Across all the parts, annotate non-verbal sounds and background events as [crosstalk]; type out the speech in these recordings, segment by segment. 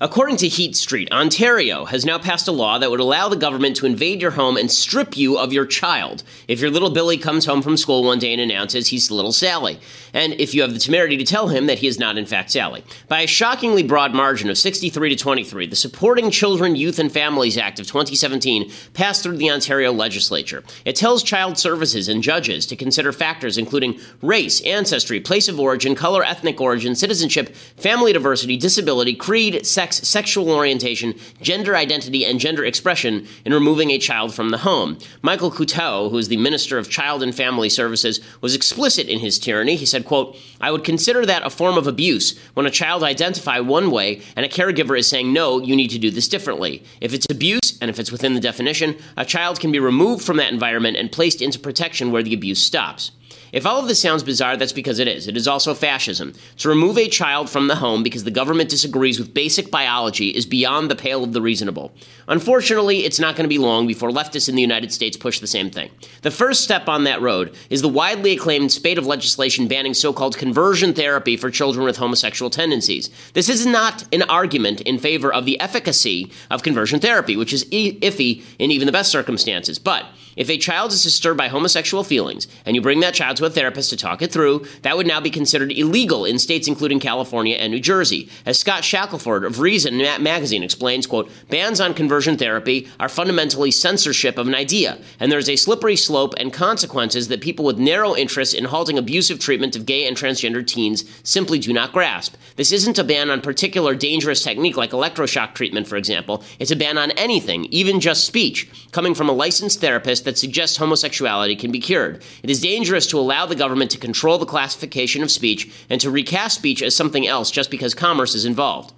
According to Heat Street, Ontario has now passed a law that would allow the government to invade your home and strip you of your child if your little Billy comes home from school one day and announces he's little Sally, and if you have the temerity to tell him that he is not in fact Sally. By a shockingly broad margin of 63 to 23, the Supporting Children, Youth and Families Act of 2017 passed through the Ontario legislature. It tells child services and judges to consider factors including race, ancestry, place of origin, color, ethnic origin, citizenship, family diversity, disability, creed, sex, sex, sexual orientation, gender identity, and gender expression in removing a child from the home. Michael Coteau, who is the Minister of Child and Family Services, was explicit in his tyranny. He said, quote, I would consider that a form of abuse when a child identify one way and a caregiver is saying, no, you need to do this differently. If it's abuse, and if it's within the definition, a child can be removed from that environment and placed into protection where the abuse stops. If all of this sounds bizarre, that's because it is. It is also fascism. To remove a child from the home because the government disagrees with basic biology is beyond the pale of the reasonable. Unfortunately, it's not going to be long before leftists in the United States push the same thing. The first step on that road is the widely acclaimed spate of legislation banning so called conversion therapy for children with homosexual tendencies. This is not an argument in favor of the efficacy of conversion therapy, which is iffy in even the best circumstances. But if a child is disturbed by homosexual feelings and you bring that child to a therapist to talk it through, that would now be considered illegal in states including California and New Jersey. As Scott Shackford of Reason magazine explains, quote, bans on conversion therapy are fundamentally censorship of an idea, and there is a slippery slope and consequences that people with narrow interests in halting abusive treatment of gay and transgender teens simply do not grasp. This isn't a ban on particular dangerous technique like electroshock treatment, for example. It's a ban on anything, even just speech, coming from a licensed therapist that suggests homosexuality can be cured. It is dangerous to allow the government to control the classification of speech and to recast speech as something else just because commerce is involved.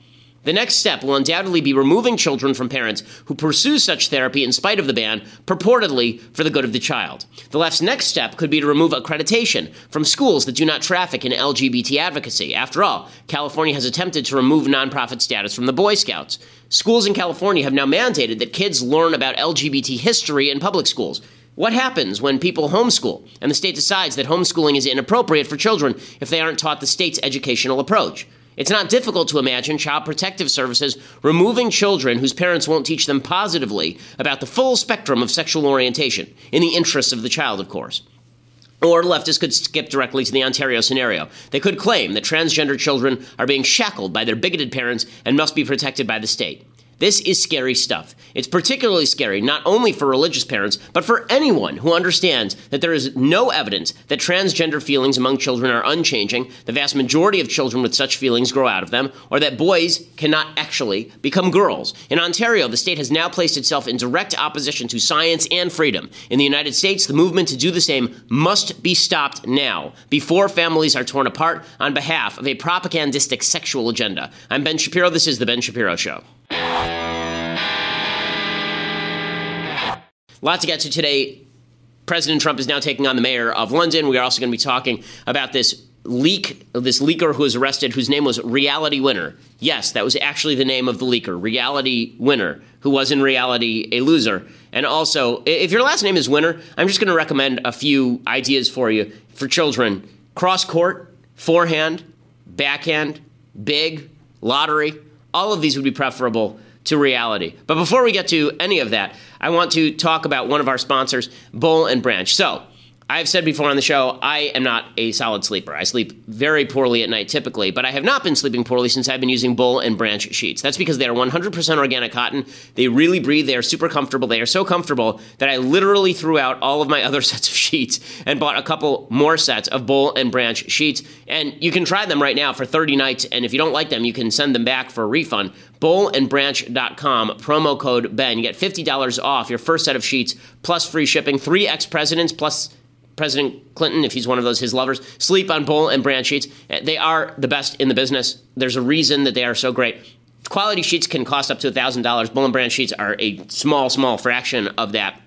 The next step will undoubtedly be removing children from parents who pursue such therapy in spite of the ban, purportedly for the good of the child. The left's next step could be to remove accreditation from schools that do not traffic in LGBT advocacy. After all, California has attempted to remove nonprofit status from the Boy Scouts. Schools in California have now mandated that kids learn about LGBT history in public schools. What happens when people homeschool and the state decides that homeschooling is inappropriate for children if they aren't taught the state's educational approach? It's not difficult to imagine Child Protective Services removing children whose parents won't teach them positively about the full spectrum of sexual orientation, in the interests of the child, of course. Or leftists could skip directly to the Ontario scenario. They could claim that transgender children are being shackled by their bigoted parents and must be protected by the state. This is scary stuff. It's particularly scary not only for religious parents, but for anyone who understands that there is no evidence that transgender feelings among children are unchanging, the vast majority of children with such feelings grow out of them, or that boys cannot actually become girls. In Ontario, the state has now placed itself in direct opposition to science and freedom. In the United States, the movement to do the same must be stopped now, before families are torn apart on behalf of a propagandistic sexual agenda. I'm Ben Shapiro. This is The Ben Shapiro Show. Lot to get to today. President Trump is now taking on the mayor of London. We are also going to be talking about this leak, this leaker who was arrested, whose name was Reality Winner. Yes, that was actually the name of the leaker, Reality Winner, who was in reality a loser. And also, if your last name is Winner, I'm just going to recommend a few ideas for you for children cross court, forehand, backhand, big, lottery. All of these would be preferable to reality. But before we get to any of that, I want to talk about one of our sponsors, Boll and Branch. So, I've said before on the show, I am not a solid sleeper. I sleep very poorly at night typically, but I have not been sleeping poorly since I've been using Boll and Branch sheets. That's because they are 100% organic cotton. They really breathe. They are super comfortable. They are so comfortable that I literally threw out all of my [laughs] other sets of sheets and bought a couple more sets of Boll and Branch sheets. And you can try them right now for 30 nights. And if you don't like them, you can send them back for a refund. Bollandbranch.com, promo code Ben. You get $50 off your first set of sheets plus free shipping. Three ex presidents plus President Clinton, if he's one of those his lovers, sleep on Boll and Branch sheets. Uh, they are the best in the business. There's a reason that they are so great. Quality sheets can cost up to $1,000. Boll and Branch sheets are a small, small fraction of that.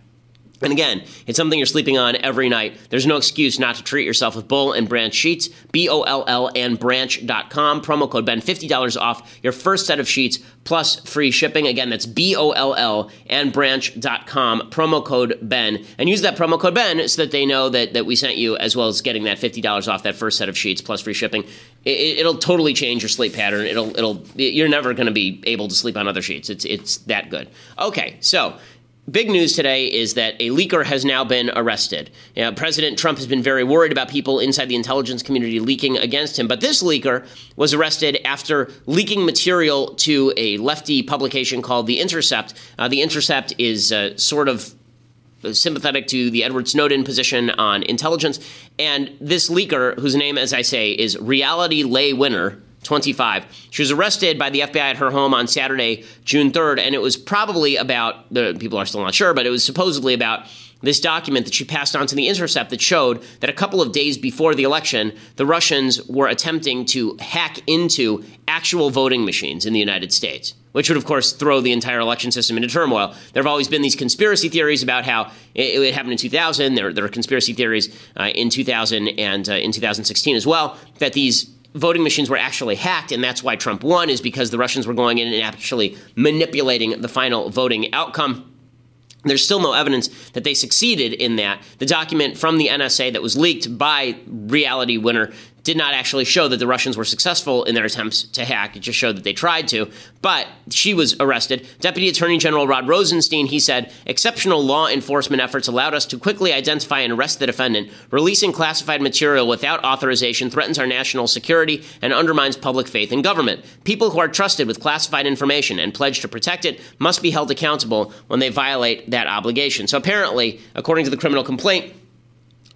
And again, it's something you're sleeping on every night. There's no excuse not to treat yourself with Boll and Branch sheets. B O L L and branch.com. Promo code Ben, $50 off your first set of sheets plus free shipping. Again, that's B O L L and branch.com. Promo code Ben. And use that promo code Ben so that they know that, that we sent you, as well as getting that $50 off that first set of sheets plus free shipping. It, will totally change your sleep pattern. It'll, it'll, you're never going to be able to sleep on other sheets. It's, it's that good. Okay, so big news today is that a leaker has now been arrested. You know, President Trump has been very worried about people inside the intelligence community leaking against him, but this leaker was arrested after leaking material to a lefty publication called The Intercept. Uh, the Intercept is uh, sort of sympathetic to the Edward Snowden position on intelligence, and this leaker, whose name, as I say, is Reality Leigh Winner 25. She was arrested by the FBI at her home on Saturday, June 3rd, and it was probably about, the people are still not sure, but it was supposedly about this document that she passed on to the Intercept that showed that a couple of days before the election, the Russians were attempting to hack into actual voting machines in the United States, which would, of course, throw the entire election system into turmoil. There have always been these conspiracy theories about how it, it happened in 2000. There, there are conspiracy theories uh, in 2000 and uh, in 2016 as well that these voting machines were actually hacked, and that's why Trump won, is because the Russians were going in and actually manipulating the final voting outcome. There's still no evidence that they succeeded in that. The document from the NSA that was leaked by Reality Winner did not actually show that the Russians were successful in their attempts to hack. It just showed that they tried to. But she was arrested. Deputy Attorney General Rod Rosenstein, he said, exceptional law enforcement efforts allowed us to quickly identify and arrest the defendant. Releasing classified material without authorization threatens our national security and undermines public faith in government. People who are trusted with classified information and pledge to protect it must be held accountable when they violate that obligation. So apparently, according to the criminal complaint,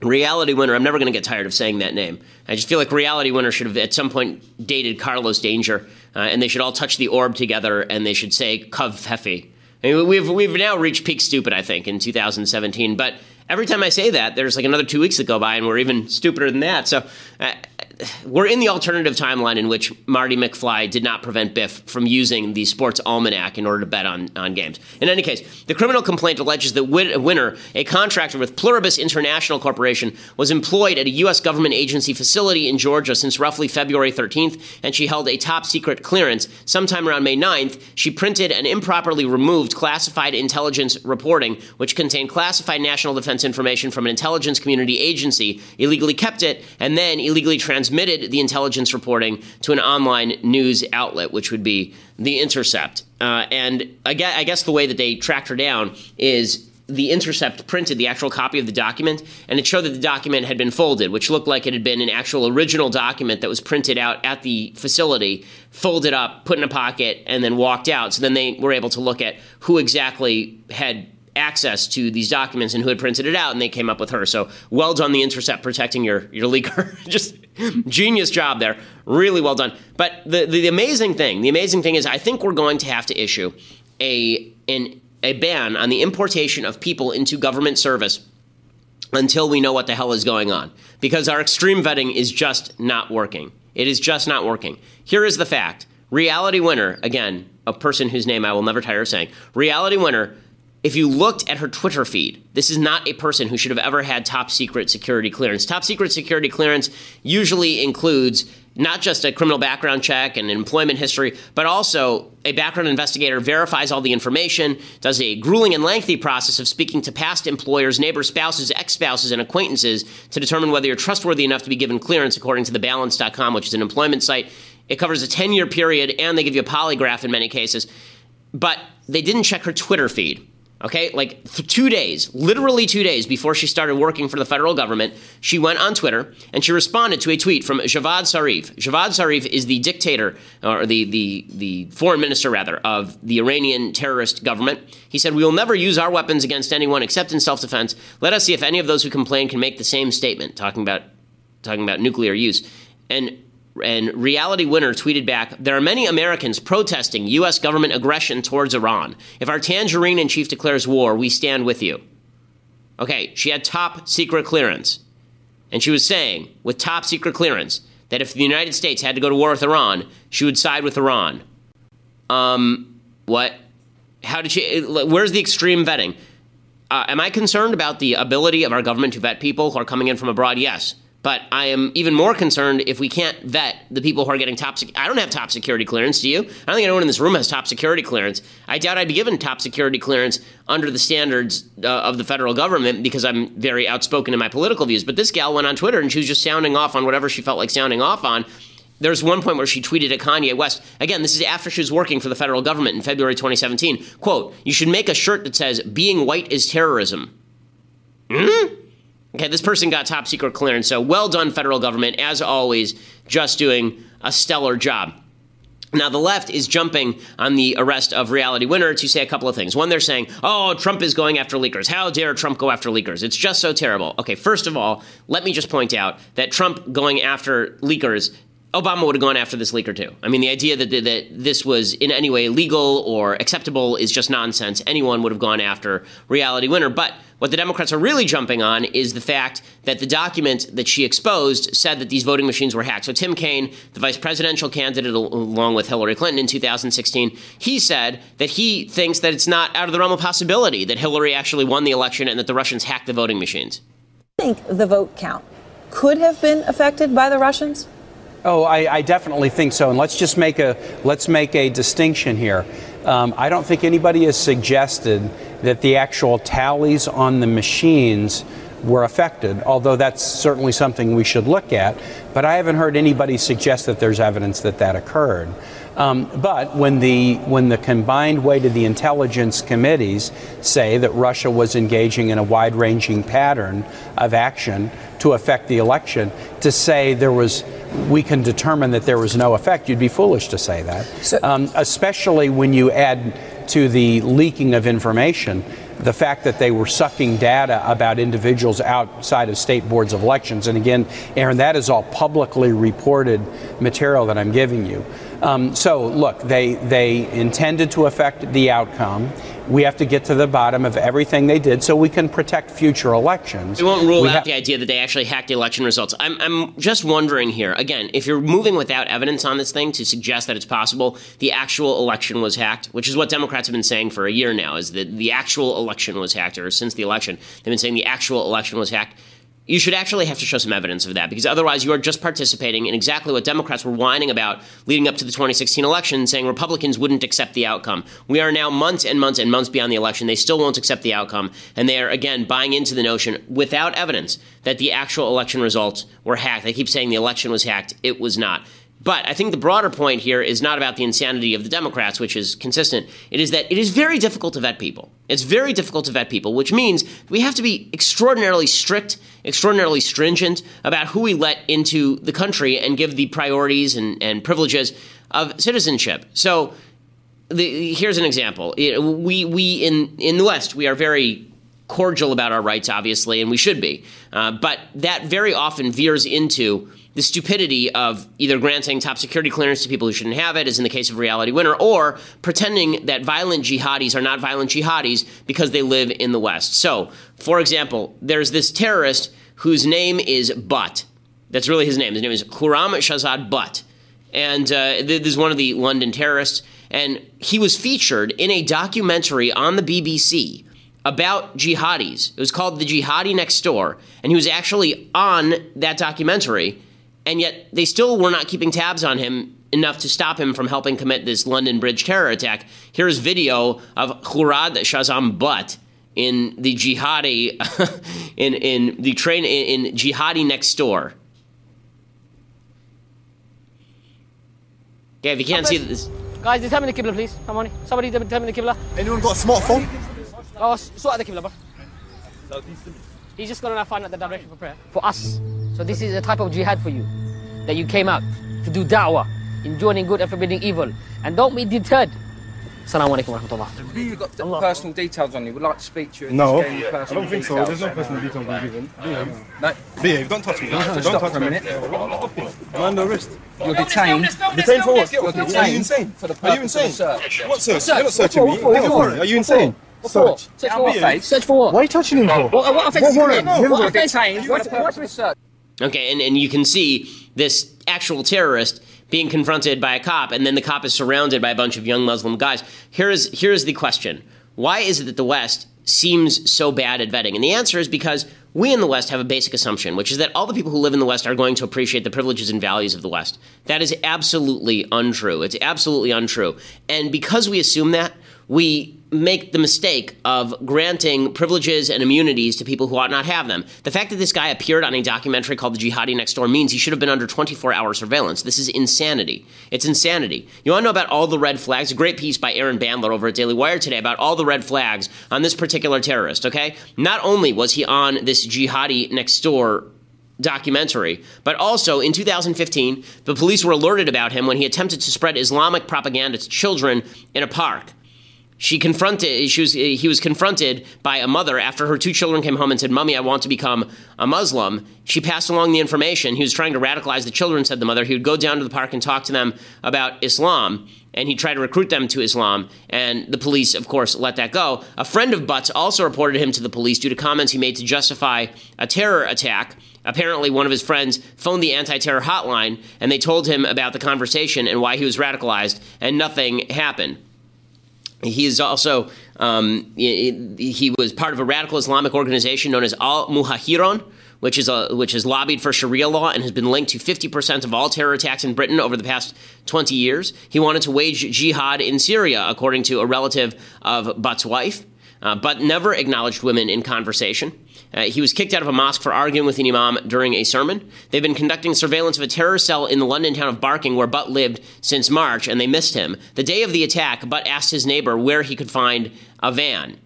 Reality Winner, I'm never going to get tired of saying that name. I just feel like Reality Winner should have at some point dated Carlos Danger, uh, and they should all touch the orb together, and they should say Cov Hefe. I mean, we've we've now reached peak stupid, I think, in 2017. But every time I say that, there's like another two weeks that go by, and we're even stupider than that. So uh, we're in the alternative timeline in which Marty McFly did not prevent Biff from using the sports almanac in order to bet on, on games. In any case, the criminal complaint alleges that Winner, a contractor with Pluribus International Corporation, was employed at a U.S. government agency facility in Georgia since roughly February 13th, and she held a top secret clearance. Sometime around May 9th, she printed and improperly removed classified intelligence reporting, which contained classified national defense information from an intelligence community agency, illegally kept it, and then illegally transmitted transmitted the intelligence reporting to an online news outlet, which would be The Intercept. Uh, and I guess, the way that they tracked her down is the Intercept printed the actual copy of the document, and it showed that the document had been folded, which looked like it had been an actual original document that was printed out at the facility, folded up, put in a pocket, and then walked out. So then they were able to look at who exactly had access to these documents and who had printed it out, and they came up with her. So well done, the Intercept, protecting your your leaker. [laughs] Just genius job there. Really well done. But the, the, the amazing thing, the amazing thing is, I think we're going to have to issue a an a ban on the importation of people into government service until we know what the hell is going on, because our extreme vetting is just not working. It is just not working. Here is the fact. Reality winner, again, a person whose name I will never tire of saying, reality winner if you looked at her Twitter feed, this is not a person who should have ever had top secret security clearance. Top secret security clearance usually includes not just a criminal background check and employment history, but also a background investigator verifies all the information, does a grueling and lengthy process of speaking to past employers, neighbors, spouses, ex spouses, and acquaintances to determine whether you're trustworthy enough to be given clearance according to the balance.com, which is an employment site. It covers a 10 year period and they give you a polygraph in many cases. But they didn't check her Twitter feed. Okay, like two days, literally two days before she started working for the federal government, she went on Twitter and she responded to a tweet from Javad Zarif. Javad Zarif is the dictator, or the, the, the foreign minister, rather, of the Iranian terrorist government. He said, We will never use our weapons against anyone except in self defense. Let us see if any of those who complain can make the same statement, talking about, talking about nuclear use. And and Reality Winner tweeted back There are many Americans protesting U.S. government aggression towards Iran. If our tangerine in chief declares war, we stand with you. Okay, she had top secret clearance. And she was saying, with top secret clearance, that if the United States had to go to war with Iran, she would side with Iran. Um, what? How did she? Where's the extreme vetting? Uh, am I concerned about the ability of our government to vet people who are coming in from abroad? Yes. But I am even more concerned if we can't vet the people who are getting top. Sec- I don't have top security clearance. Do you? I don't think anyone in this room has top security clearance. I doubt I'd be given top security clearance under the standards uh, of the federal government because I'm very outspoken in my political views. But this gal went on Twitter and she was just sounding off on whatever she felt like sounding off on. There's one point where she tweeted at Kanye West. Again, this is after she was working for the federal government in February 2017. Quote, you should make a shirt that says, being white is terrorism. Hmm? Okay, this person got top secret clearance. So well done, federal government. As always, just doing a stellar job. Now, the left is jumping on the arrest of reality winner to say a couple of things. One, they're saying, oh, Trump is going after leakers. How dare Trump go after leakers? It's just so terrible. Okay, first of all, let me just point out that Trump going after leakers Obama would have gone after this leaker too. I mean, the idea that, that this was in any way legal or acceptable is just nonsense. Anyone would have gone after Reality Winner. But what the Democrats are really jumping on is the fact that the document that she exposed said that these voting machines were hacked. So Tim Kaine, the vice presidential candidate along with Hillary Clinton in 2016, he said that he thinks that it's not out of the realm of possibility that Hillary actually won the election and that the Russians hacked the voting machines. I think the vote count could have been affected by the Russians? Oh, I, I, definitely think so. And let's just make a let's make a distinction here. Um, I don't think anybody has suggested that the actual tallies on the machines were affected, although that's certainly something we should look at. But I haven't heard anybody suggest that there's evidence that that occurred. Um, but when the when the combined weight of the intelligence committees say that Russia was engaging in a wide-ranging pattern of action to affect the election, to say there was we can determine that there was no effect, you'd be foolish to say that. So, um, especially when you add to the leaking of information the fact that they were sucking data about individuals outside of state boards of elections. And again, Aaron, that is all publicly reported material that I'm giving you. Um, so, look, they, they intended to affect the outcome. We have to get to the bottom of everything they did so we can protect future elections. We won't rule we out ha- the idea that they actually hacked the election results. I'm, I'm just wondering here, again, if you're moving without evidence on this thing to suggest that it's possible the actual election was hacked, which is what Democrats have been saying for a year now, is that the actual election was hacked, or since the election, they've been saying the actual election was hacked you should actually have to show some evidence of that because otherwise you are just participating in exactly what Democrats were whining about leading up to the 2016 election, saying Republicans wouldn't accept the outcome. We are now months and months and months beyond the election. They still won't accept the outcome. And they are, again, buying into the notion without evidence that the actual election results were hacked. They keep saying the election was hacked. It was not. But I think the broader point here is not about the insanity of the Democrats, which is consistent. It is that it is very difficult to vet people. It's very difficult to vet people, which means we have to be extraordinarily strict, extraordinarily stringent about who we let into the country and give the priorities and, and privileges of citizenship. So the, here's an example. We, we in, in the West, we are very cordial about our rights, obviously, and we should be. Uh, but that very often veers into the stupidity of either granting top security clearance to people who shouldn't have it, as in the case of Reality Winner, or pretending that violent jihadis are not violent jihadis because they live in the West. So, for example, there's this terrorist whose name is Butt. That's really his name. His name is Khurram Shahzad Butt. And uh, this is one of the London terrorists. And he was featured in a documentary on the BBC about jihadis. It was called The Jihadi Next Door. And he was actually on that documentary and yet they still were not keeping tabs on him enough to stop him from helping commit this London Bridge terror attack. Here's video of Khurram Shahzad Butt in the jihadi [laughs] in in the train in, in jihadi next door. Yeah, if you can't see this. Guys, determine the Qibla, please. Come on. Somebody determine the Qibla. Anyone got a smartphone? Oh, sort out the Qibla, bro. He's just gonna find out the direction for prayer. For us. So this is a type of jihad for you. That you came out to do da'wah, in joining good and forbidding evil. And don't be deterred. Assalamu alaikum wa rahmatullah. You've got Allah. personal details on you. We'd like to speak to you. No, I don't think so. There's no personal details being given. Behave. No. Behave. Don't touch me. No, don't stop touch for a minute. Man, the wrist. You're detained. Detained for what? You're detained. Are you insane? For the Are you insane? search. What search? Search. You're not searching me. Are you insane? What Search. Search for what? Search for what? Why are you touching him for? What, what offense What is warrant? What offense? Detained. What, For what, purpose of search. Okay, and, and you can see this actual terrorist being confronted by a cop, and then the cop is surrounded by a bunch of young Muslim guys. Here is here is the question: Why is it that the West seems so bad at vetting? And the answer is because we in the West have a basic assumption, which is that all the people who live in the West are going to appreciate the privileges and values of the West. That is absolutely untrue. It's absolutely untrue. And because we assume that, we make the mistake of granting privileges and immunities to people who ought not have them. The fact that this guy appeared on a documentary called The Jihadi Next Door means he should have been under 24 hour surveillance. This is insanity. It's insanity. You want to know about all the red flags? A great piece by Aaron Bandler over at Daily Wire today about all the red flags on this particular terrorist, okay? Not only was he on this Jihadi Next Door documentary. But also in 2015, the police were alerted about him when he attempted to spread Islamic propaganda to children in a park. She confronted. She was. He was confronted by a mother after her two children came home and said, "Mummy, I want to become a Muslim." She passed along the information. He was trying to radicalize the children. Said the mother. He would go down to the park and talk to them about Islam, and he tried to recruit them to Islam. And the police, of course, let that go. A friend of Butt's also reported him to the police due to comments he made to justify a terror attack. Apparently, one of his friends phoned the anti terror hotline and they told him about the conversation and why he was radicalized, and nothing happened. He is also um, he, was part of a radical Islamic organization known as Al Muhajiroun, which is a, which has lobbied for Sharia law and has been linked to 50% of all terror attacks in Britain over the past 20 years. He wanted to wage jihad in Syria, according to a relative of Butt's wife, uh, but never acknowledged women in conversation. Uh, he was kicked out of a mosque for arguing with an imam during a sermon. They've been conducting surveillance of a terror cell in the London town of Barking, where Butt lived since March, and they missed him. The day of the attack, Butt asked his neighbor where he could find a van.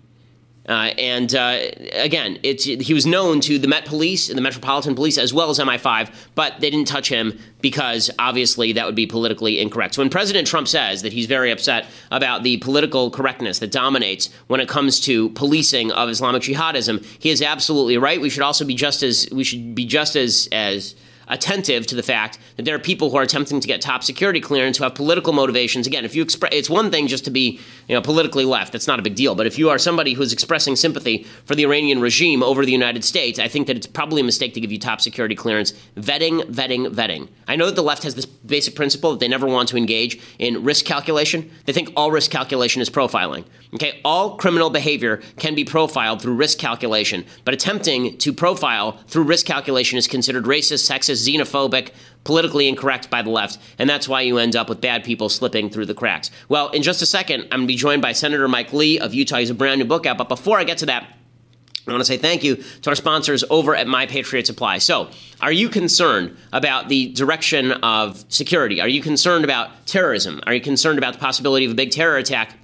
Uh, and uh, again, he was known to the Met Police and the Metropolitan Police as well as MI5, but they didn't touch him because obviously that would be politically incorrect. So when President Trump says that he's very upset about the political correctness that dominates when it comes to policing of Islamic jihadism, he is absolutely right. We should also be just as we should be just as as attentive to the fact that there are people who are attempting to get top security clearance who have political motivations. Again, if you express, it's one thing just to be you know politically left. That's not a big deal. But if you are somebody who is expressing sympathy for the Iranian regime over the United States, I think that it's probably a mistake to give you top security clearance. Vetting, vetting, vetting. I know that the left has this basic principle that they never want to engage in risk calculation. They think all risk calculation is profiling. Okay, all criminal behavior can be profiled through risk calculation, but attempting to profile through risk calculation is considered racist, sexist, xenophobic, politically incorrect by the left, and that's why you end up with bad people slipping through the cracks. Well, in just a second, I'm going to be joined by Senator Mike Lee of Utah. He's a brand new book out, but before I get to that, I want to say thank you to our sponsors over at My Patriot Supply. So, are you concerned about the direction of security? Are you concerned about terrorism? Are you concerned about the possibility of a big terror attack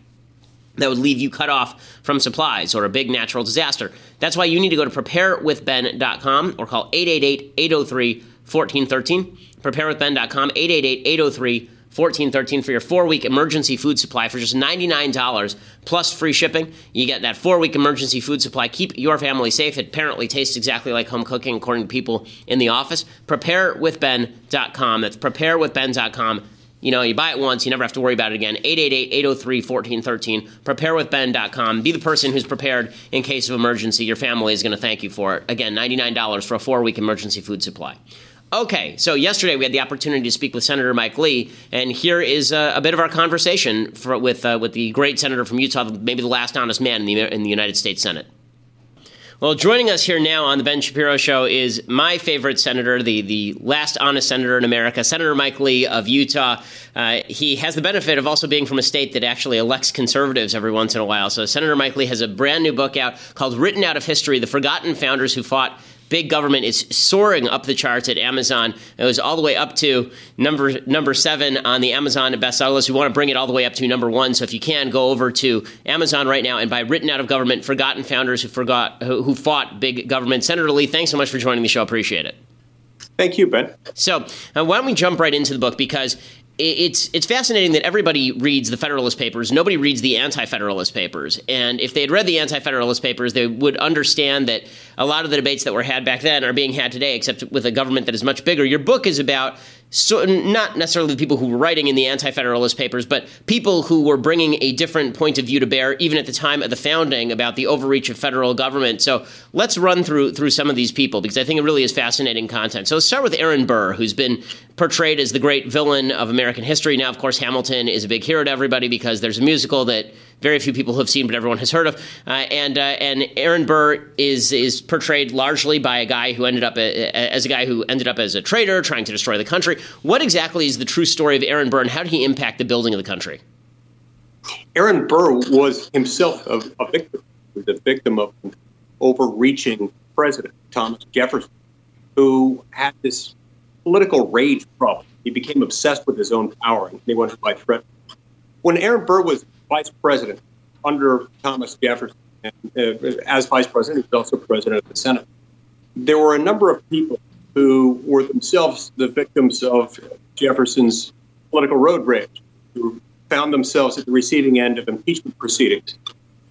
that would leave you cut off from supplies or a big natural disaster. That's why you need to go to preparewithben.com or call 888 803 1413. Preparewithben.com, 888 803 1413 for your four week emergency food supply for just $99 plus free shipping. You get that four week emergency food supply. Keep your family safe. It apparently tastes exactly like home cooking, according to people in the office. Preparewithben.com. That's preparewithben.com. You know, you buy it once, you never have to worry about it again. 888-803-1413. Preparewithben.com. Be the person who's prepared in case of emergency. Your family is going to thank you for it. Again, $99 for a four-week emergency food supply. Okay, so yesterday we had the opportunity to speak with Senator Mike Lee, and here is a, a bit of our conversation for, with uh, with the great senator from Utah, maybe the last honest man in the in the United States Senate. Well, joining us here now on the Ben Shapiro Show is my favorite senator, the, the last honest senator in America, Senator Mike Lee of Utah. Uh, he has the benefit of also being from a state that actually elects conservatives every once in a while. So, Senator Mike Lee has a brand new book out called Written Out of History The Forgotten Founders Who Fought big government is soaring up the charts at Amazon. It was all the way up to number number seven on the Amazon bestseller list. We want to bring it all the way up to number one. So if you can, go over to Amazon right now and buy "Written Out of Government: Forgotten Founders Who Forgot Who, who Fought Big Government." Senator Lee, thanks so much for joining the show. Appreciate it. Thank you, Ben. So, uh, why don't we jump right into the book because it's it's fascinating that everybody reads the Federalist Papers. Nobody reads the Anti-Federalist Papers. And if they had read the Anti-Federalist Papers, they would understand that a lot of the debates that were had back then are being had today, except with a government that is much bigger. Your book is about so not necessarily the people who were writing in the anti-federalist papers, but people who were bringing a different point of view to bear, even at the time of the founding, about the overreach of federal government. So let's run through through some of these people because I think it really is fascinating content. So let's start with Aaron Burr, who's been portrayed as the great villain of American history. Now, of course, Hamilton is a big hero to everybody because there's a musical that very few people have seen, but everyone has heard of. Uh, and uh, and Aaron Burr is is portrayed largely by a guy who ended up a, as a guy who ended up as a traitor, trying to destroy the country. What exactly is the true story of Aaron Burr, and how did he impact the building of the country? Aaron Burr was himself a, a victim. He was a victim of overreaching president Thomas Jefferson, who had this political rage problem. He became obsessed with his own power and he wanted to threat. When Aaron Burr was vice president under Thomas Jefferson, and, uh, as vice president, he was also president of the Senate. There were a number of people who were themselves the victims of Jefferson's political road rage, who found themselves at the receiving end of impeachment proceedings.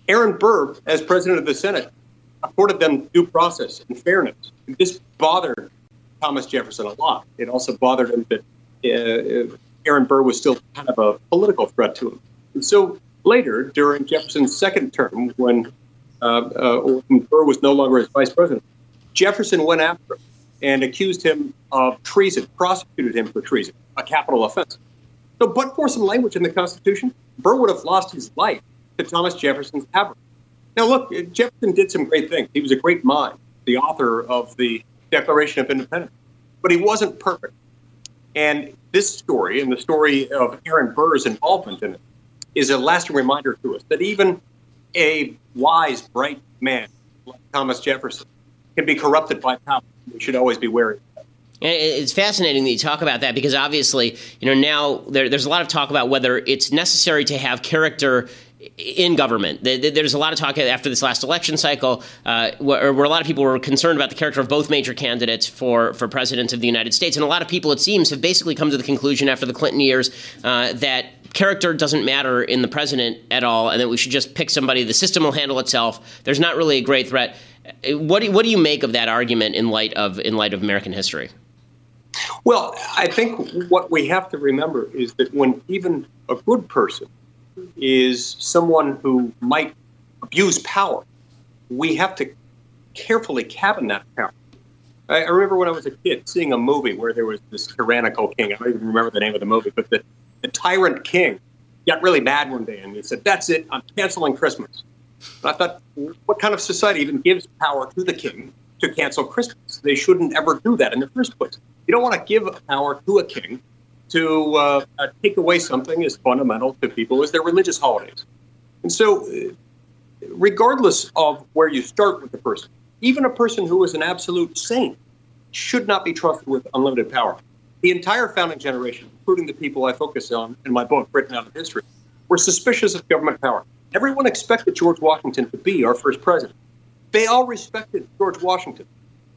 Aaron Burr, as president of the Senate, afforded them due process and fairness. This bothered Thomas Jefferson a lot. It also bothered him that uh, Aaron Burr was still kind of a political threat to him. And so later, during Jefferson's second term, when, uh, uh, when Burr was no longer his vice president, Jefferson went after him and accused him of treason, prosecuted him for treason, a capital offense. So, but for some language in the Constitution, Burr would have lost his life to Thomas Jefferson's avarice. Now, look, Jefferson did some great things. He was a great mind, the author of the Declaration of Independence, but he wasn't perfect. And this story and the story of Aaron Burr's involvement in it is a lasting reminder to us that even a wise, bright man like Thomas Jefferson can be corrupted by power. We should always be wary it's fascinating that you talk about that because obviously, you know, now there, there's a lot of talk about whether it's necessary to have character in government. There's a lot of talk after this last election cycle uh, where, a lot of people were concerned about the character of both major candidates for, for president of the United States. And a lot of people, it seems, have basically come to the conclusion after the Clinton years uh, that character doesn't matter in the president at all and that we should just pick somebody. The system will handle itself. There's not really a great threat. What do, what do you make of that argument in light of in light of American history? Well, I think what we have to remember is that when even a good person is someone who might abuse power. We have to carefully cabin that power. I, I remember when I was a kid seeing a movie where there was this tyrannical king. I don't even remember the name of the movie, but the, the tyrant king got really mad one day and he said, That's it, I'm canceling Christmas. And I thought, what kind of society even gives power to the king to cancel Christmas? They shouldn't ever do that in the first place. You don't want to give power to a king to uh, uh, take away something as fundamental to people as their religious holidays. And so, regardless of where you start with the person, even a person who is an absolute saint should not be trusted with unlimited power. The entire founding generation, including the people I focus on in my book, Written Out of History, were suspicious of government power. Everyone expected George Washington to be our first president. They all respected George Washington,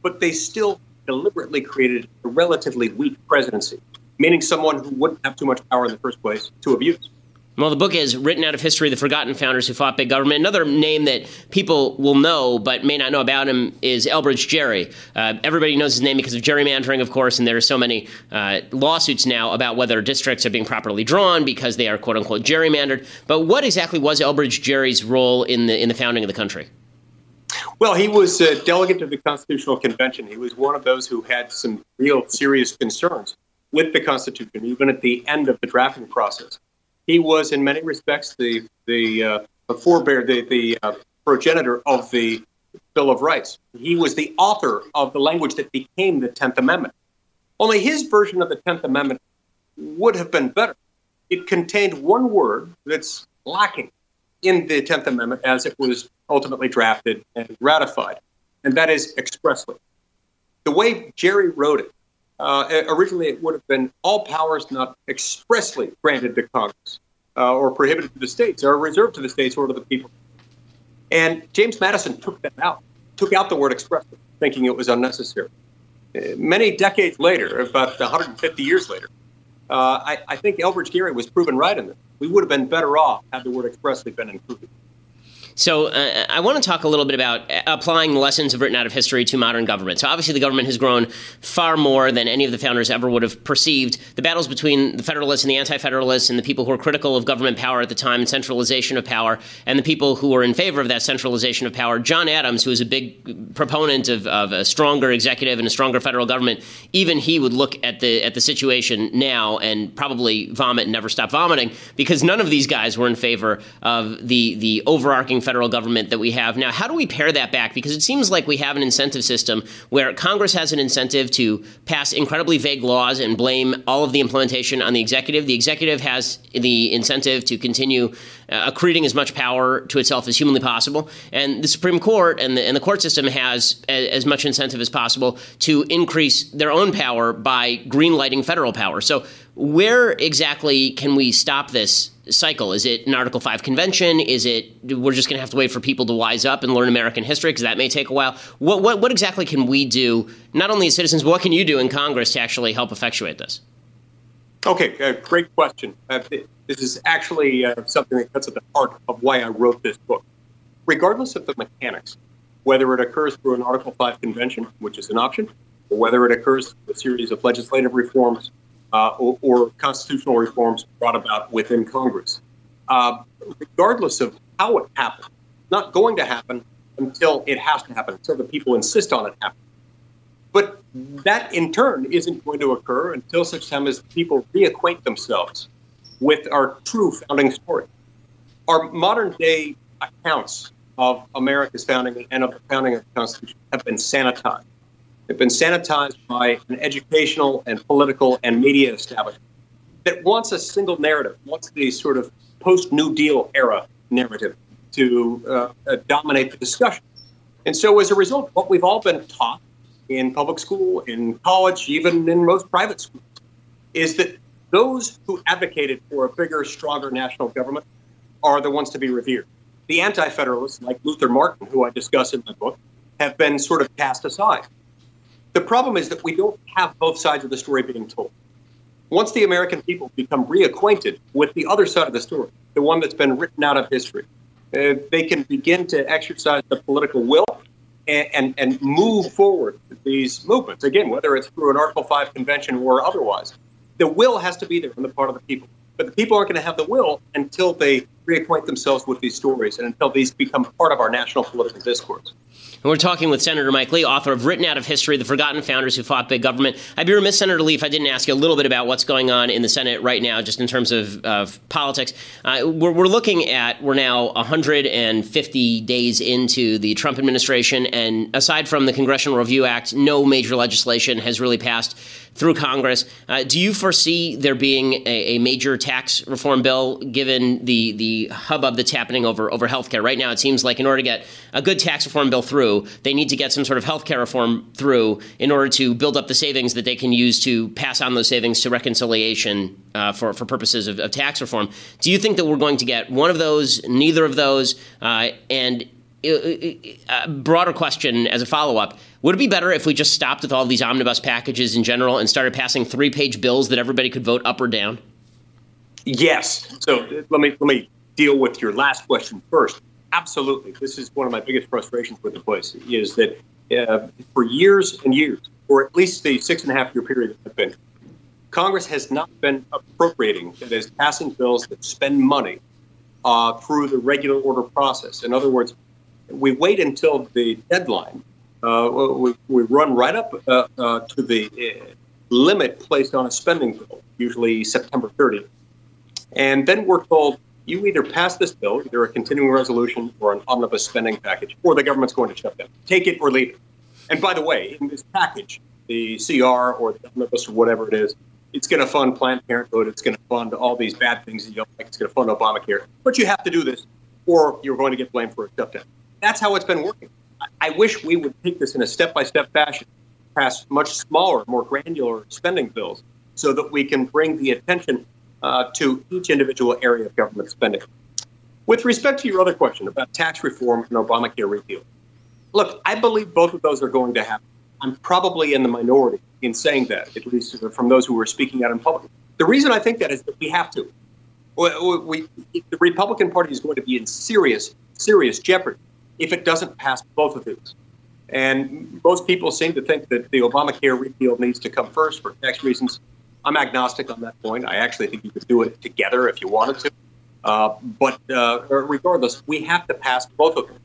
but they still deliberately created a relatively weak presidency meaning someone who wouldn't have too much power in the first place to abuse. Well, the book is written out of history, the forgotten founders who fought big government. Another name that people will know but may not know about him is Elbridge Gerry. Uh, everybody knows his name because of gerrymandering, of course, and there are so many uh, lawsuits now about whether districts are being properly drawn because they are quote unquote gerrymandered. But what exactly was Elbridge Gerry's role in the in the founding of the country? Well, he was a delegate to the Constitutional Convention. He was one of those who had some real serious concerns with the Constitution, even at the end of the drafting process. He was, in many respects, the the, uh, the forebear, the the uh, progenitor of the Bill of Rights. He was the author of the language that became the Tenth Amendment. Only his version of the Tenth Amendment would have been better. It contained one word that's lacking in the Tenth Amendment as it was ultimately drafted and ratified, and that is expressly. The way Gerry wrote it uh, originally, it would have been all powers not expressly granted to Congress uh, or prohibited to the states or reserved to the states or to the people. And James Madison took that out, took out the word expressly, thinking it was unnecessary. Uh, many decades later, about 150 years later, uh, I, I, think Elbridge Gerry was proven right in this. We would have been better off had the word expressly been included. So uh, I want to talk a little bit about applying lessons of written out of history to modern government. So obviously the government has grown far more than any of the founders ever would have perceived. The battles between the Federalists and the Anti-Federalists and the people who were critical of government power at the time and centralization of power and the people who were in favor of that centralization of power. John Adams, who was a big proponent of, of a stronger executive and a stronger federal government, even he would look at the at the situation now and probably vomit and never stop vomiting because none of these guys were in favor of the the overarching federal government that we have now. How do we pare that back? Because it seems like we have an incentive system where Congress has an incentive to pass incredibly vague laws and blame all of the implementation on the executive. The executive has the incentive to continue uh, accreting as much power to itself as humanly possible. And the Supreme Court and the, and the court system has a, as much incentive as possible to increase their own power by greenlighting federal power. So, where exactly can we stop this cycle? Is it an Article 5 convention? Is it we're just going to have to wait for people to wise up and learn American history because that may take a while? What, what, what exactly can we do, not only as citizens, but what can you do in Congress to actually help effectuate this? Okay, uh, great question. Uh, this is actually uh, something that cuts at the heart of why I wrote this book. Regardless of the mechanics, whether it occurs through an Article 5 convention, which is an option, or whether it occurs through a series of legislative reforms uh, or, or, constitutional reforms brought about within Congress, uh, regardless of how it happens, not going to happen until it has to happen, until the people insist on it happening. But that in turn isn't going to occur until such time as people reacquaint themselves with our true founding story. Our modern day accounts of America's founding and of the founding of the Constitution have been sanitized. They've been sanitized by an educational and political and media establishment that wants a single narrative, wants the sort of post New Deal era narrative to uh, uh, dominate the discussion. And so, as a result, what we've all been taught in public school, in college, even in most private schools, is that those who advocated for a bigger, stronger national government are the ones to be revered. The anti federalists, like Luther Martin, who I discuss in my book, have been sort of cast aside. The problem is that we don't have both sides of the story being told. Once the American people become reacquainted with the other side of the story, the one that's been written out of history, uh, they can begin to exercise the political will and, and, and move forward these movements. Again, whether it's through an Article 5 convention or otherwise the will has to be there on the part of the people. But the people aren't going to have the will until they reacquaint themselves with these stories and until these become part of our national political discourse. And we're talking with Senator Mike Lee, author of Written Out of History The Forgotten Founders Who Fought Big Government. I'd be remiss, Senator Lee, if I didn't ask you a little bit about what's going on in the Senate right now, just in terms of, of politics. Uh, we're, we're, looking at, we're now 150 days into the Trump administration, and aside from the Congressional Review Act, no major legislation has really passed through Congress. Uh, do you foresee there being a, a, major tax reform bill given the, the hubbub that's happening over, over health care? Right now, it seems like in order to get a good tax reform bill through, they need to get some sort of healthcare reform through in order to build up the savings that they can use to pass on those savings to reconciliation uh, for, for purposes of, of, tax reform. Do you think that we're going to get one of those, neither of those? Uh, and uh, uh, uh broader question as a follow up would it be better if we just stopped with all these omnibus packages in general and started passing three page bills that everybody could vote up or down? Yes. So let me let me deal with your last question first absolutely. This is one of my biggest frustrations with the place is that uh, for years and years, or at least the six and a half year period that I've been, Congress has not been appropriating, that is, passing bills that spend money uh, through the regular order process. In other words, we wait until the deadline. Uh, we, we, run right up uh, uh, to the uh, limit placed on a spending bill, usually September 30th. And then we're told you either pass this bill, either a continuing resolution or an omnibus spending package, or the government's going to shut down. Take it or leave it. And by the way, in this package, the CR or the omnibus or whatever it is, it's going to fund Planned Parenthood. It's going to fund all these bad things that you don't like. It's going to fund Obamacare. But you have to do this, or you're going to get blamed for a shutdown. That's how it's been working. I wish we would take this in a step by step fashion, pass much smaller, more granular spending bills, so that we can bring the attention uh, to each individual area of government spending. With respect to your other question about tax reform and Obamacare repeal, look, I believe both of those are going to happen. I'm probably in the minority in saying that, at least from those who are speaking out in public. The reason I think that is that we have to. We, we, the Republican Party is going to be in serious serious jeopardy if it doesn't pass both of these. And most people seem to think that the Obamacare repeal needs to come first for tax reasons. I'm agnostic on that point. I actually think you could do it together if you wanted to. Uh, but uh, regardless, we have to pass both of them.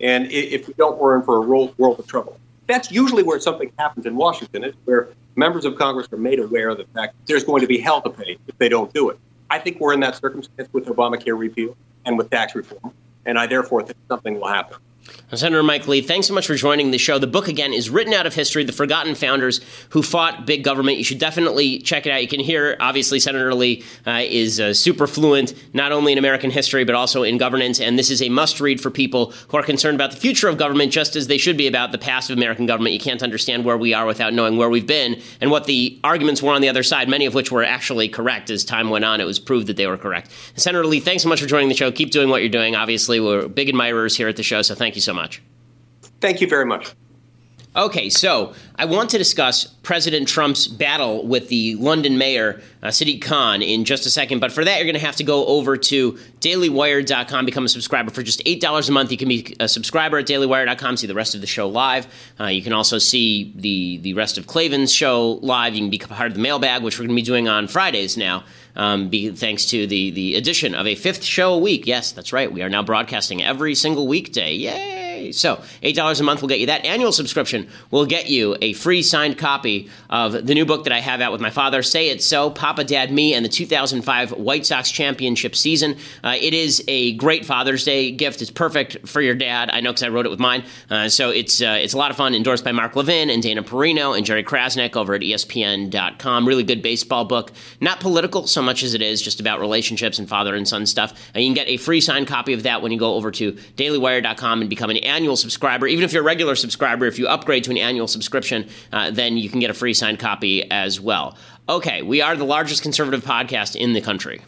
And if we don't, we're in for a world, of trouble. That's usually where something happens in Washington, is where members of Congress are made aware of the fact that there's going to be hell to pay if they don't do it. I think we're in that circumstance with Obamacare repeal and with tax reform, and I therefore think something will happen. Senator Mike Lee, thanks so much for joining the show. The book, again, is written out of history, The Forgotten Founders Who Fought Big Government. You should definitely check it out. You can hear, obviously, Senator Lee uh, is uh, super fluent, not only in American history, but also in governance. And this is a must read for people who are concerned about the future of government, just as they should be about the past of American government. You can't understand where we are without knowing where we've been and what the arguments were on the other side, many of which were actually correct. As time went on, it was proved that they were correct. Senator Lee, thanks so much for joining the show. Keep doing what you're doing. Obviously, we're big admirers here at the show, so thank you so much. Thank you very much. Okay, so I want to discuss President Trump's battle with the London mayor, uh, Sadiq Khan, in just a second. But for that, you're going to have to go over to dailywire.com, become a subscriber for just $8 a month. You can be a subscriber at dailywire.com, see the rest of the show live. Uh, you can also see the, the rest of Clavin's show live. You can become part of the mailbag, which we're going to be doing on Fridays now. Um, be, thanks to the the addition of a fifth show a week. Yes, that's right. We are now broadcasting every single weekday. Yay! So, $8 a month will get you that. Annual subscription will get you a free signed copy of the new book that I have out with my father, Say It So, Papa, Dad, Me, and the 2005 White Sox championship season. Uh, it is a great Father's Day gift. It's perfect for your dad. I know because I wrote it with mine. Uh, so it's uh, it's a lot of fun. Endorsed by Mark Levin and Dana Perino and Jerry Crasnick over at ESPN.com. Really good baseball book. Not political so much as it is just about relationships and father and son stuff. And you can get a free signed copy of that when you go over to dailywire.com and become an annual subscriber. Even if you're a regular subscriber, if you upgrade to an annual subscription, uh, then you can get a free signed copy as well. Okay, we are the largest conservative podcast in the country.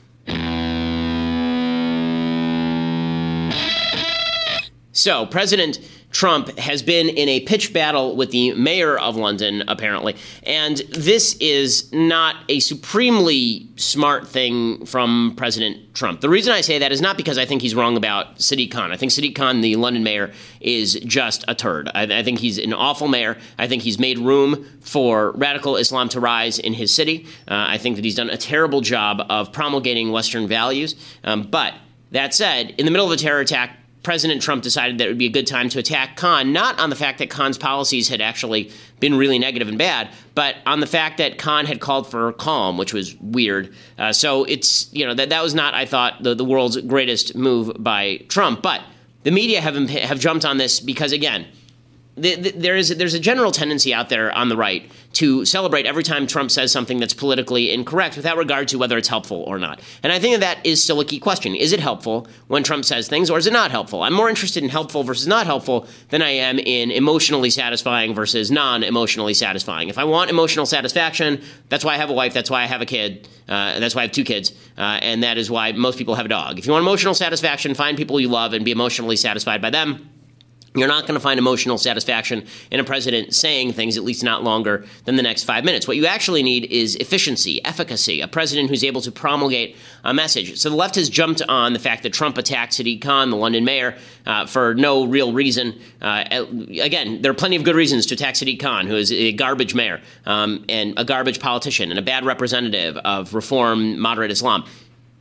So, President Trump has been in a pitch battle with the mayor of London, apparently. And this is not a supremely smart thing from President Trump. The reason I say that is not because I think he's wrong about Sadiq Khan. I think Sadiq Khan, the London mayor, is just a turd. I, I think he's an awful mayor. I think he's made room for radical Islam to rise in his city. Uh, I think that he's done a terrible job of promulgating Western values. Um, but that said, in the middle of a terror attack, President Trump decided that it would be a good time to attack Khan, not on the fact that Khan's policies had actually been really negative and bad, but on the fact that Khan had called for calm, which was weird. Uh, so it's, you know, that, that was not, I thought, the, the world's greatest move by Trump. But the media have, have jumped on this because, again, the, the, there is there's a general tendency out there on the right to celebrate every time Trump says something that's politically incorrect without regard to whether it's helpful or not. And I think that that is still a key question. Is it helpful when Trump says things or is it not helpful? I'm more interested in helpful versus not helpful than I am in emotionally satisfying versus non-emotionally satisfying. If I want emotional satisfaction, that's why I have a wife, that's why I have a kid, uh, that's why I have two kids, uh, and that is why most people have a dog. If you want emotional satisfaction, find people you love and be emotionally satisfied by them you're not going to find emotional satisfaction in a president saying things, at least not longer than the next five minutes. What you actually need is efficiency, efficacy, a president who's able to promulgate a message. So the left has jumped on the fact that Trump attacked Sadiq Khan, the London mayor, uh, for no real reason. Uh, again, there are plenty of good reasons to attack Sadiq Khan, who is a garbage mayor um, and a garbage politician and a bad representative of reform, moderate Islam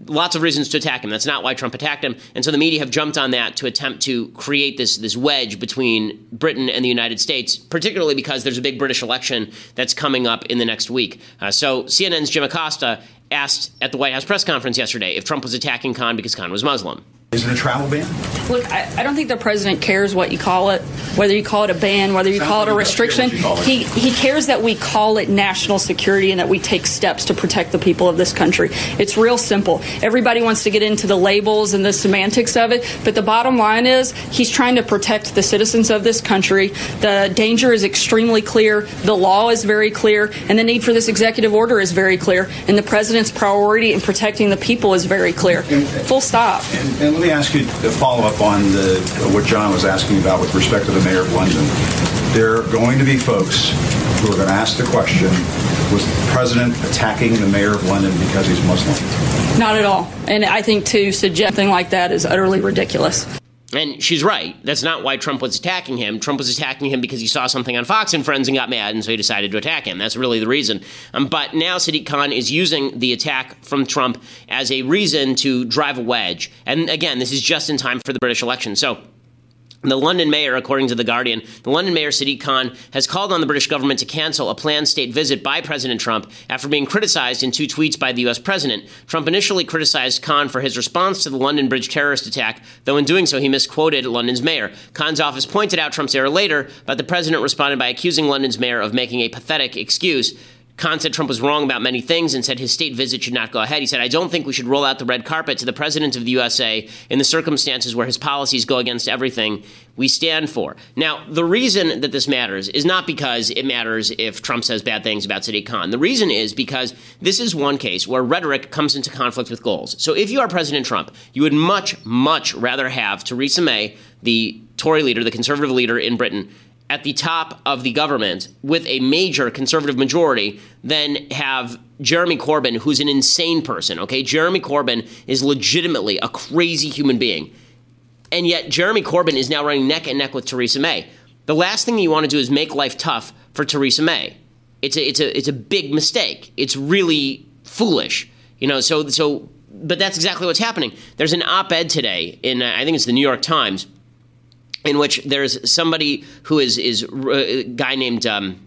lots of reasons to attack him. That's not why Trump attacked him. And so the media have jumped on that to attempt to create this, this wedge between Britain and the United States, particularly because there's a big British election that's coming up in the next week. Uh, so CNN's Jim Acosta asked at the White House press conference yesterday if Trump was attacking Khan because Khan was Muslim. Is it a travel ban? Look, I, I, don't think the president cares what you call it, whether you call it a ban, whether you Sounds call it a restriction. He he cares that we call it national security and that we take steps to protect the people of this country. It's real simple. Everybody wants to get into the labels and the semantics of it, but the bottom line is he's trying to protect the citizens of this country. The danger is extremely clear. The law is very clear, and the need for this executive order is very clear. And the president's priority in protecting the people is very clear. Full stop. And, and me ask you to follow up on the, what John was asking about with respect to the mayor of London. There are going to be folks who are going to ask the question was the president attacking the mayor of London because he's Muslim? Not at all. And I think to suggest something like that is utterly ridiculous. And she's right. That's not why Trump was attacking him. Trump was attacking him because he saw something on Fox and Friends and got mad, and so he decided to attack him. That's really the reason. Um, but now Sadiq Khan is using the attack from Trump as a reason to drive a wedge. And again, this is just in time for the British election. So the London mayor, according to The Guardian, the London mayor Sadiq Khan has called on the British government to cancel a planned state visit by President Trump after being criticized in two tweets by the U.S. president. Trump initially criticized Khan for his response to the London Bridge terrorist attack, though in doing so he misquoted London's mayor. Khan's office pointed out Trump's error later, but the president responded by accusing London's mayor of making a pathetic excuse. Khan said Trump was wrong about many things and said his state visit should not go ahead. He said, I don't think we should roll out the red carpet to the President of the USA in the circumstances where his policies go against everything we stand for. Now, the reason that this matters is not because it matters if Trump says bad things about Sadiq Khan. The reason is because this is one case where rhetoric comes into conflict with goals. So if you are President Trump, you would much, much rather have Theresa May, the Tory leader, the conservative leader in Britain, at the top of the government with a major conservative majority than have Jeremy Corbyn, who's an insane person, okay? Jeremy Corbyn is legitimately a crazy human being. And yet, Jeremy Corbyn is now running neck and neck with Theresa May. The last thing you want to do is make life tough for Theresa May. It's a, it's a, it's a big mistake. It's really foolish. You know, so, so, but that's exactly what's happening. There's an op ed today in, I think it's the New York Times in which there's somebody who is is uh, a guy named um,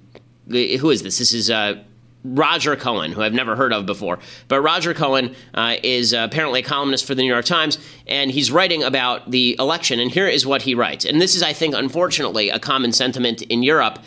who is this? This is uh, Roger Cohen, who I've never heard of before. But Roger Cohen uh, is uh, apparently a columnist for the New York Times, and he's writing about the election. And here is what he writes. And this is, I think, unfortunately, a common sentiment in Europe.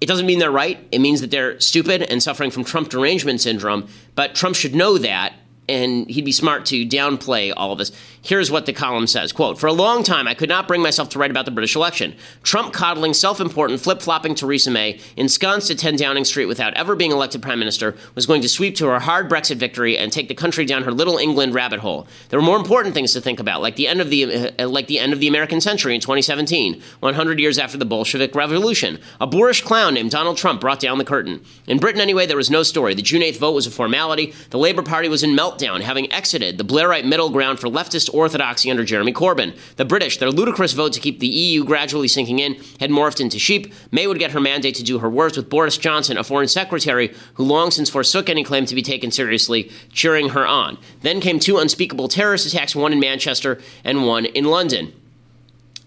It doesn't mean they're right. It means that they're stupid and suffering from Trump derangement syndrome. But Trump should know that and he'd be smart to downplay all of this. Here's what the column says quote, For a long time, I could not bring myself to write about the British election. Trump coddling, self important, flip flopping Theresa May, ensconced at 10 Downing Street without ever being elected prime minister, was going to sweep to her hard Brexit victory and take the country down her little England rabbit hole. There were more important things to think about, like the end of the, uh, like the, end of the American century in 2017, 100 years after the Bolshevik Revolution. A boorish clown named Donald Trump brought down the curtain. In Britain, anyway, there was no story. The June 8th vote was a formality. The Labour Party was in meltdown, having exited the Blairite middle ground for leftist orthodoxy under Jeremy Corbyn. The British, their ludicrous vote to keep the EU gradually sinking in, had morphed into sheep. May would get her mandate to do her worst with Boris Johnson, a foreign secretary who long since forsook any claim to be taken seriously, cheering her on. Then came two unspeakable terrorist attacks, one in Manchester and one in London.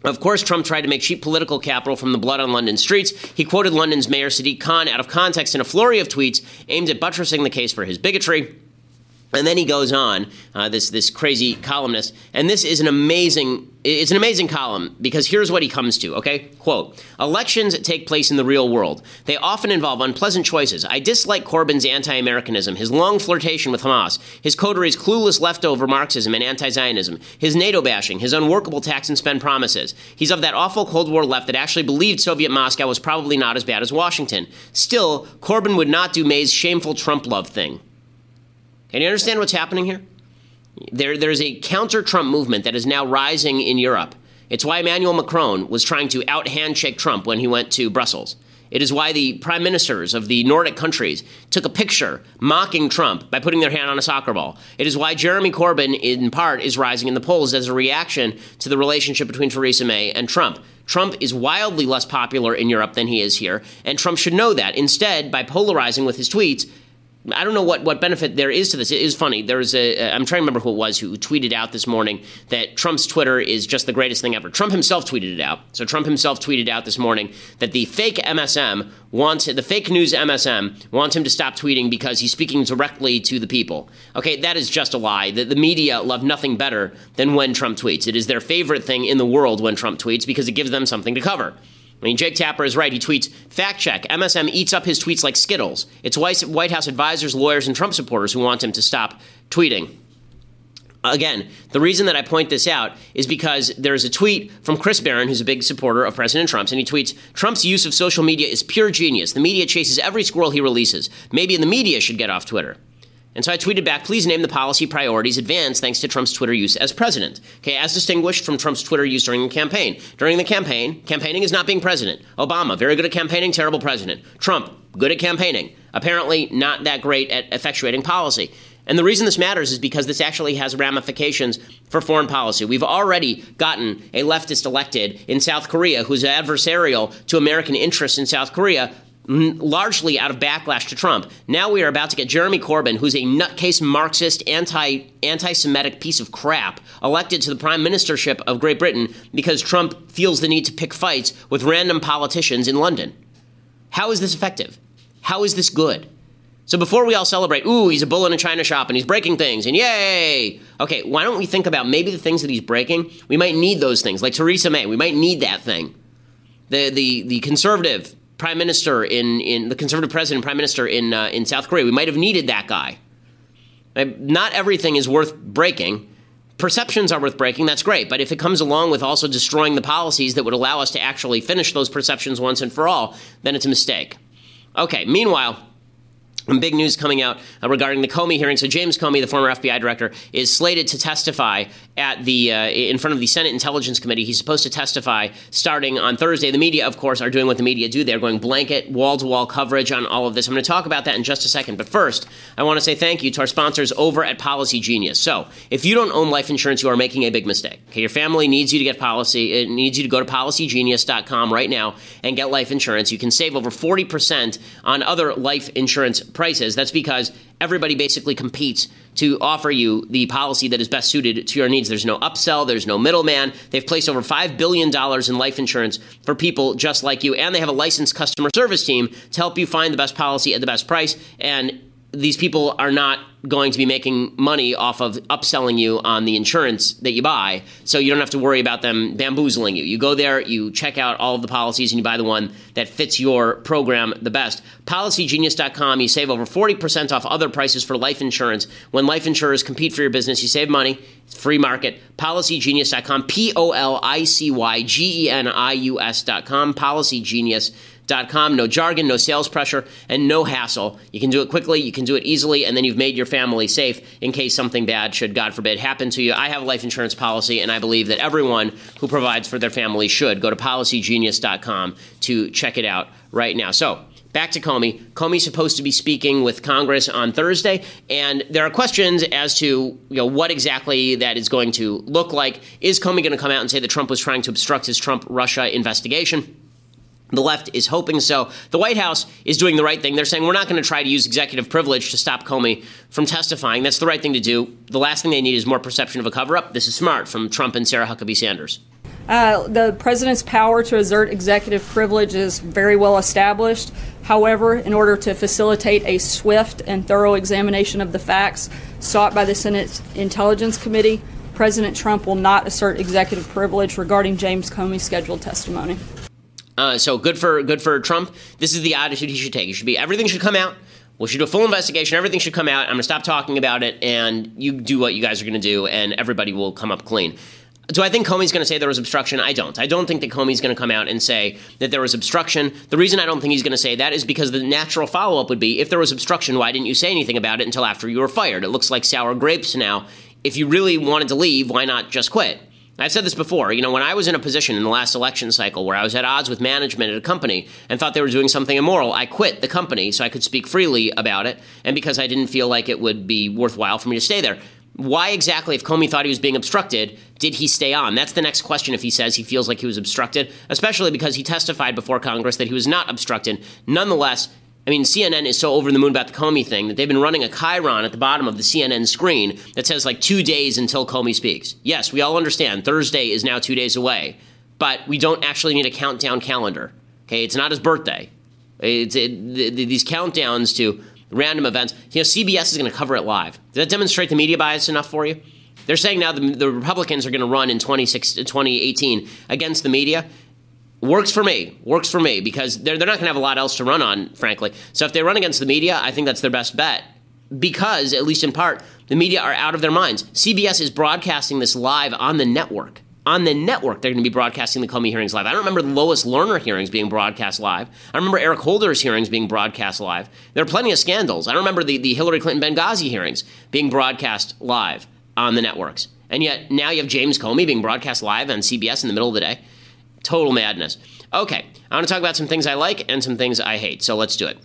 Of course, Trump tried to make cheap political capital from the blood on London streets. He quoted London's Mayor Sadiq Khan out of context in a flurry of tweets aimed at buttressing the case for his bigotry. And then he goes on, uh, this this crazy columnist, and this is an amazing it's an amazing column because here's what he comes to, okay? Quote, elections take place in the real world. They often involve unpleasant choices. I dislike Corbyn's anti-Americanism, his long flirtation with Hamas, his coteries' clueless leftover Marxism and anti-Zionism, his NATO bashing, his unworkable tax and spend promises. He's of that awful Cold War left that actually believed Soviet Moscow was probably not as bad as Washington. Still, Corbyn would not do May's shameful Trump love thing. Can you understand what's happening here? There, there's a counter Trump movement that is now rising in Europe. It's why Emmanuel Macron was trying to out handshake Trump when he went to Brussels. It is why the prime ministers of the Nordic countries took a picture mocking Trump by putting their hand on a soccer ball. It is why Jeremy Corbyn, in part, is rising in the polls as a reaction to the relationship between Theresa May and Trump. Trump is wildly less popular in Europe than he is here, and Trump should know that. Instead, by polarizing with his tweets, I don't know what, what benefit there is to this. It is funny. There was a I'm trying to remember who it was who tweeted out this morning that Trump's Twitter is just the greatest thing ever. Trump himself tweeted it out. So Trump himself tweeted out this morning that the fake MSM wants the fake news MSM wants him to stop tweeting because he's speaking directly to the people. Okay, that is just a lie. The, the media love nothing better than when Trump tweets. It is their favorite thing in the world when Trump tweets because it gives them something to cover. I mean, Jake Tapper is right. He tweets, fact check, MSM eats up his tweets like Skittles. It's White House advisors, lawyers, and Trump supporters who want him to stop tweeting. Again, the reason that I point this out is because there's a tweet from Chris Barron, who's a big supporter of President Trump's, and he tweets Trump's use of social media is pure genius. The media chases every squirrel he releases. Maybe the media should get off Twitter. And so I tweeted back, please name the policy priorities advanced thanks to Trump's Twitter use as president. Okay, as distinguished from Trump's Twitter use during the campaign. During the campaign, campaigning is not being president. Obama, very good at campaigning, terrible president. Trump, good at campaigning. Apparently not that great at effectuating policy. And the reason this matters is because this actually has ramifications for foreign policy. We've already gotten a leftist elected in South Korea who's adversarial to American interests in South Korea, largely out of backlash to Trump. Now we are about to get Jeremy Corbyn, who's a nutcase Marxist, anti anti-Semitic piece of crap, elected to the prime ministership of Great Britain because Trump feels the need to pick fights with random politicians in London. How is this effective? How is this good? So before we all celebrate, ooh, he's a bull in a china shop and he's breaking things and yay! Okay, why don't we think about maybe the things that he's breaking? We might need those things, like Theresa May. We might need that thing. The the the conservative prime minister in in the conservative president prime minister in uh, in South Korea. We might have needed that guy. Not everything is worth breaking. Perceptions are worth breaking. That's great, but if it comes along with also destroying the policies that would allow us to actually finish those perceptions once and for all, then it's a mistake. Okay. Meanwhile Big news coming out uh, regarding the Comey hearing. So James Comey, the former FBI director, is slated to testify at the uh, in front of the Senate Intelligence Committee. He's supposed to testify starting on Thursday. The media, of course, are doing what the media do. They're going blanket, wall to wall coverage on all of this. I'm going to talk about that in just a second. But first, I want to say thank you to our sponsors over at Policy Genius. So if you don't own life insurance, you are making a big mistake. Okay, your family needs you to get policy. It needs you to go to PolicyGenius.com right now and get life insurance. You can save over 40% on other life insurance prices. That's because everybody basically competes to offer you the policy that is best suited to your needs. There's no upsell, there's no middleman. They've placed over $5 billion in life insurance for people just like you, and they have a licensed customer service team to help you find the best policy at the best price. And these people are not going to be making money off of upselling you on the insurance that you buy, so you don't have to worry about them bamboozling you. You go there, you check out all of the policies, and you buy the one that fits your program the best. PolicyGenius.com, you save over 40% off other prices for life insurance. When life insurers compete for your business, you save money. It's free market. PolicyGenius.com, P O L I C Y G E N I U S.com, PolicyGenius.com com. No jargon, no sales pressure, and no hassle. You can do it quickly, you can do it easily, and then you've made your family safe in case something bad should, God forbid, happen to you. I have a life insurance policy, and I believe that everyone who provides for their family should. Go to policygenius.com to check it out right now. So, back to Comey. Comey's supposed to be speaking with Congress on Thursday, and there are questions as to you know what exactly that is going to look like. Is Comey going to come out and say that Trump was trying to obstruct his Trump Russia investigation? The left is hoping so. The White House is doing the right thing. They're saying we're not going to try to use executive privilege to stop Comey from testifying. That's the right thing to do. The last thing they need is more perception of a cover up. This is smart from Trump and Sarah Huckabee Sanders. Uh, the president's power to exert executive privilege is very well established. However, in order to facilitate a swift and thorough examination of the facts sought by the Senate Intelligence Committee, President Trump will not assert executive privilege regarding James Comey's scheduled testimony. Uh, so good for good for Trump. This is the attitude he should take. He should be everything should come out. We should do a full investigation. Everything should come out. I'm going to stop talking about it, and you do what you guys are going to do, and everybody will come up clean. Do I think Comey's going to say there was obstruction? I don't. I don't think that Comey's going to come out and say that there was obstruction. The reason I don't think he's going to say that is because the natural follow up would be if there was obstruction, why didn't you say anything about it until after you were fired? It looks like sour grapes now. If you really wanted to leave, why not just quit? I've said this before. You know, when I was in a position in the last election cycle where I was at odds with management at a company and thought they were doing something immoral, I quit the company so I could speak freely about it and because I didn't feel like it would be worthwhile for me to stay there. Why exactly, if Comey thought he was being obstructed, did he stay on? That's the next question if he says he feels like he was obstructed, especially because he testified before Congress that he was not obstructed. Nonetheless, I mean, CNN is so over the moon about the Comey thing that they've been running a chyron at the bottom of the CNN screen that says like two days until Comey speaks. Yes, we all understand Thursday is now two days away, but we don't actually need a countdown calendar. Okay, it's not his birthday. It's it, these countdowns to random events. You know, CBS is going to cover it live. Does that demonstrate the media bias enough for you? They're saying now the, the Republicans are going to run in 2018 against the media works for me. Works for me because they're, they're not going to have a lot else to run on, frankly. So if they run against the media, I think that's their best bet. Because, at least in part, the media are out of their minds. CBS is broadcasting this live on the network. On the network, they're going to be broadcasting the Comey hearings live. I don't remember the Lois Lerner hearings being broadcast live. I remember Eric Holder's hearings being broadcast live. There are plenty of scandals. I don't remember the, the Hillary Clinton Benghazi hearings being broadcast live on the networks. And yet now you have James Comey being broadcast live on CBS in the middle of the day. Total madness. Okay, I want to talk about some things I like and some things I hate. So let's do it.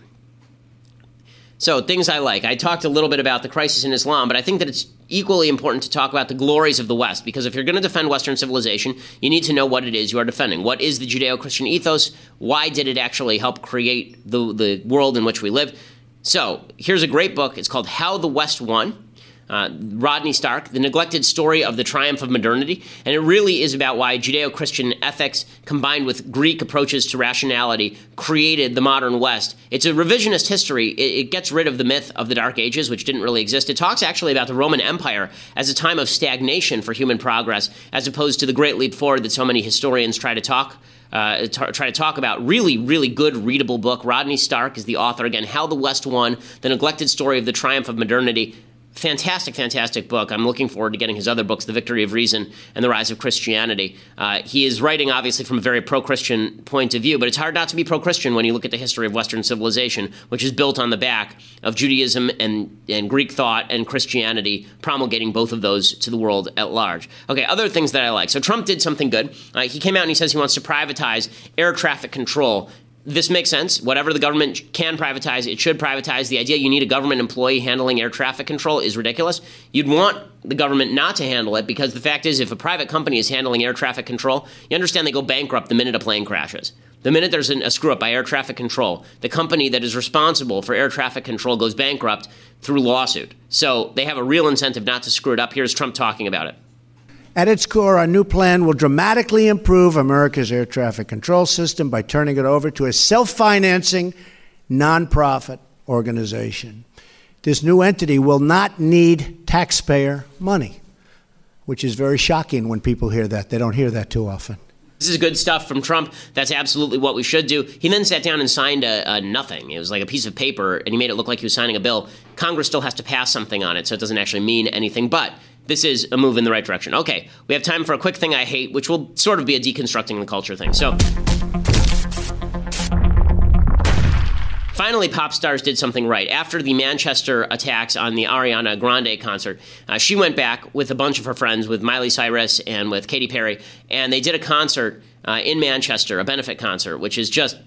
So, things I like. I talked a little bit about the crisis in Islam, but I think that it's equally important to talk about the glories of the West, because if you're going to defend Western civilization, you need to know what it is you are defending. What is the Judeo Christian ethos? Why did it actually help create the, the world in which we live? So, here's a great book. It's called How the West Won uh, Rodney Stark, The Neglected Story of the Triumph of Modernity. And it really is about why Judeo Christian ethics combined with Greek approaches to rationality created the modern West. It's a revisionist history. It, it gets rid of the myth of the Dark Ages, which didn't really exist. It talks actually about the Roman Empire as a time of stagnation for human progress, as opposed to the great leap forward that so many historians try to talk. Uh, t- try to talk about really, really good readable book. Rodney Stark is the author again. How the West Won: The Neglected Story of the Triumph of Modernity fantastic, fantastic book. I'm looking forward to getting his other books, The Victory of Reason and The Rise of Christianity. Uh, he is writing, obviously, from a very pro Christian point of view, but it's hard not to be pro Christian when you look at the history of Western civilization, which is built on the back of Judaism and, and Greek thought and Christianity, promulgating both of those to the world at large. Okay, other things that I like. So Trump did something good. Uh, he came out and he says he wants to privatize air traffic control this makes sense. Whatever the government can privatize, it should privatize. The idea you need a government employee handling air traffic control is ridiculous. You'd want the government not to handle it because the fact is, if a private company is handling air traffic control, you understand they go bankrupt the minute a plane crashes. The minute there's an, a screw up by air traffic control, the company that is responsible for air traffic control goes bankrupt through lawsuit. So they have a real incentive not to screw it up. Here's Trump talking about it. At its core, our new plan will dramatically improve America's air traffic control system by turning it over to a self financing, nonprofit organization. This new entity will not need taxpayer money, which is very shocking when people hear that. They don't hear that too often. This is good stuff from Trump. That's absolutely what we should do. He then sat down and signed a, a, nothing. It was like a piece of paper, and he made it look like he was signing a bill. Congress still has to pass something on it, so it doesn't actually mean anything. But this is a move in the right direction. Okay, we have time for a quick thing I hate, which will sort of be a deconstructing the culture thing. So. Finally, pop stars did something right. After the Manchester attacks on the Ariana Grande concert, uh, she went back with a bunch of her friends, with Miley Cyrus and with Katy Perry, and they did a concert uh, in Manchester, a benefit concert, which is just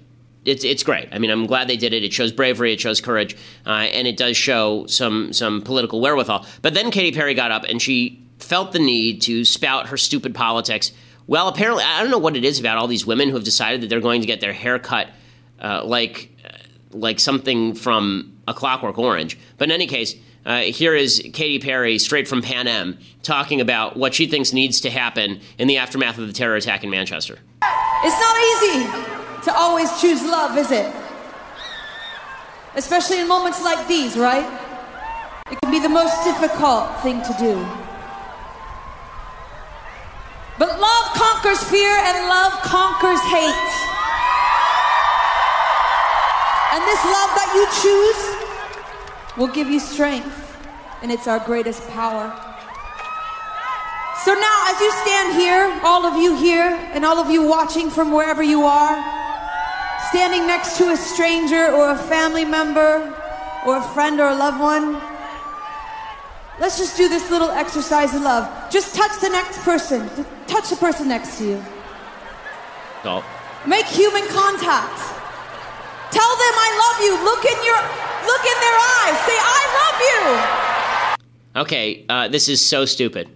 it's it's great. I mean, I'm glad they did it. It shows bravery, it shows courage, uh, and it does show some some political wherewithal. But then Katy Perry got up and she felt the need to spout her stupid politics. Well, apparently, I don't know what it is about all these women who have decided that they're going to get their hair cut uh, like like something from A Clockwork Orange. But in any case. Uh, here is Katy Perry, straight from Pan Am, talking about what she thinks needs to happen in the aftermath of the terror attack in Manchester. It's not easy to always choose love, is it? Especially in moments like these, right? It can be the most difficult thing to do. But love conquers fear and love conquers hate. And this love that you choose will give you strength, and it's our greatest power. So now, as you stand here, all of you here, and all of you watching from wherever you are, standing next to a stranger or a family member or a friend or a loved one, let's just do this little exercise of love. Just touch the next person. Touch the person next to you. Go. Make human contact. Tell them I love you. Look in your look in their eyes. Say I love you. Okay, uh, this is so stupid.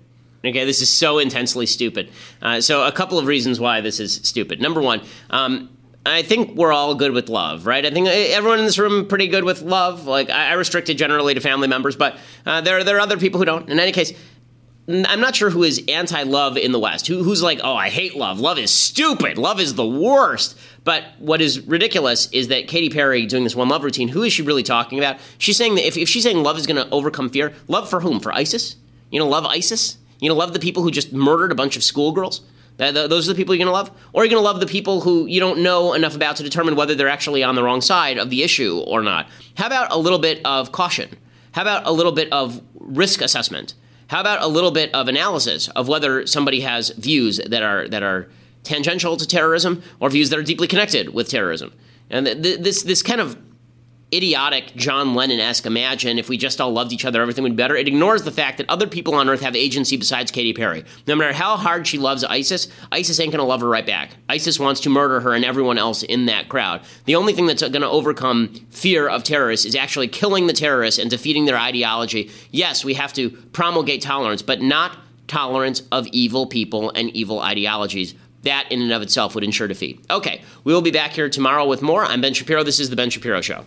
Okay, this is so intensely stupid. Uh, so, a couple of reasons why this is stupid. Number one, um, I think we're all good with love, right? I think everyone in this room pretty good with love. Like I, restrict it generally to family members, but uh, there there are other people who don't. In any case, I'm not sure who is anti-love in the West. Who, who's like, oh, I hate love. Love is stupid. Love is the worst. But what is ridiculous is that Katy Perry doing this one love routine. Who is she really talking about? She's saying that if, if she's saying love is going to overcome fear, love for whom? For ISIS? You know, love ISIS? You know, love the people who just murdered a bunch of schoolgirls? Those are the people you're going to love? Or you're you going to love the people who you don't know enough about to determine whether they're actually on the wrong side of the issue or not? How about a little bit of caution? How about a little bit of risk assessment? How about a little bit of analysis of whether somebody has views that are that are tangential to terrorism or views that are deeply connected with terrorism? And th- this this kind of idiotic John Lennon esque imagine if we just all loved each other, everything would be better. It ignores the fact that other people on earth have agency besides Katy Perry. No matter how hard she loves ISIS, ISIS ain't gonna love her right back. ISIS wants to murder her and everyone else in that crowd. The only thing that's gonna overcome fear of terrorists is actually killing the terrorists and defeating their ideology. Yes, we have to promulgate tolerance, but not tolerance of evil people and evil ideologies. That in and of itself would ensure defeat. Okay, we will be back here tomorrow with more. I'm Ben Shapiro. This is The Ben Shapiro Show.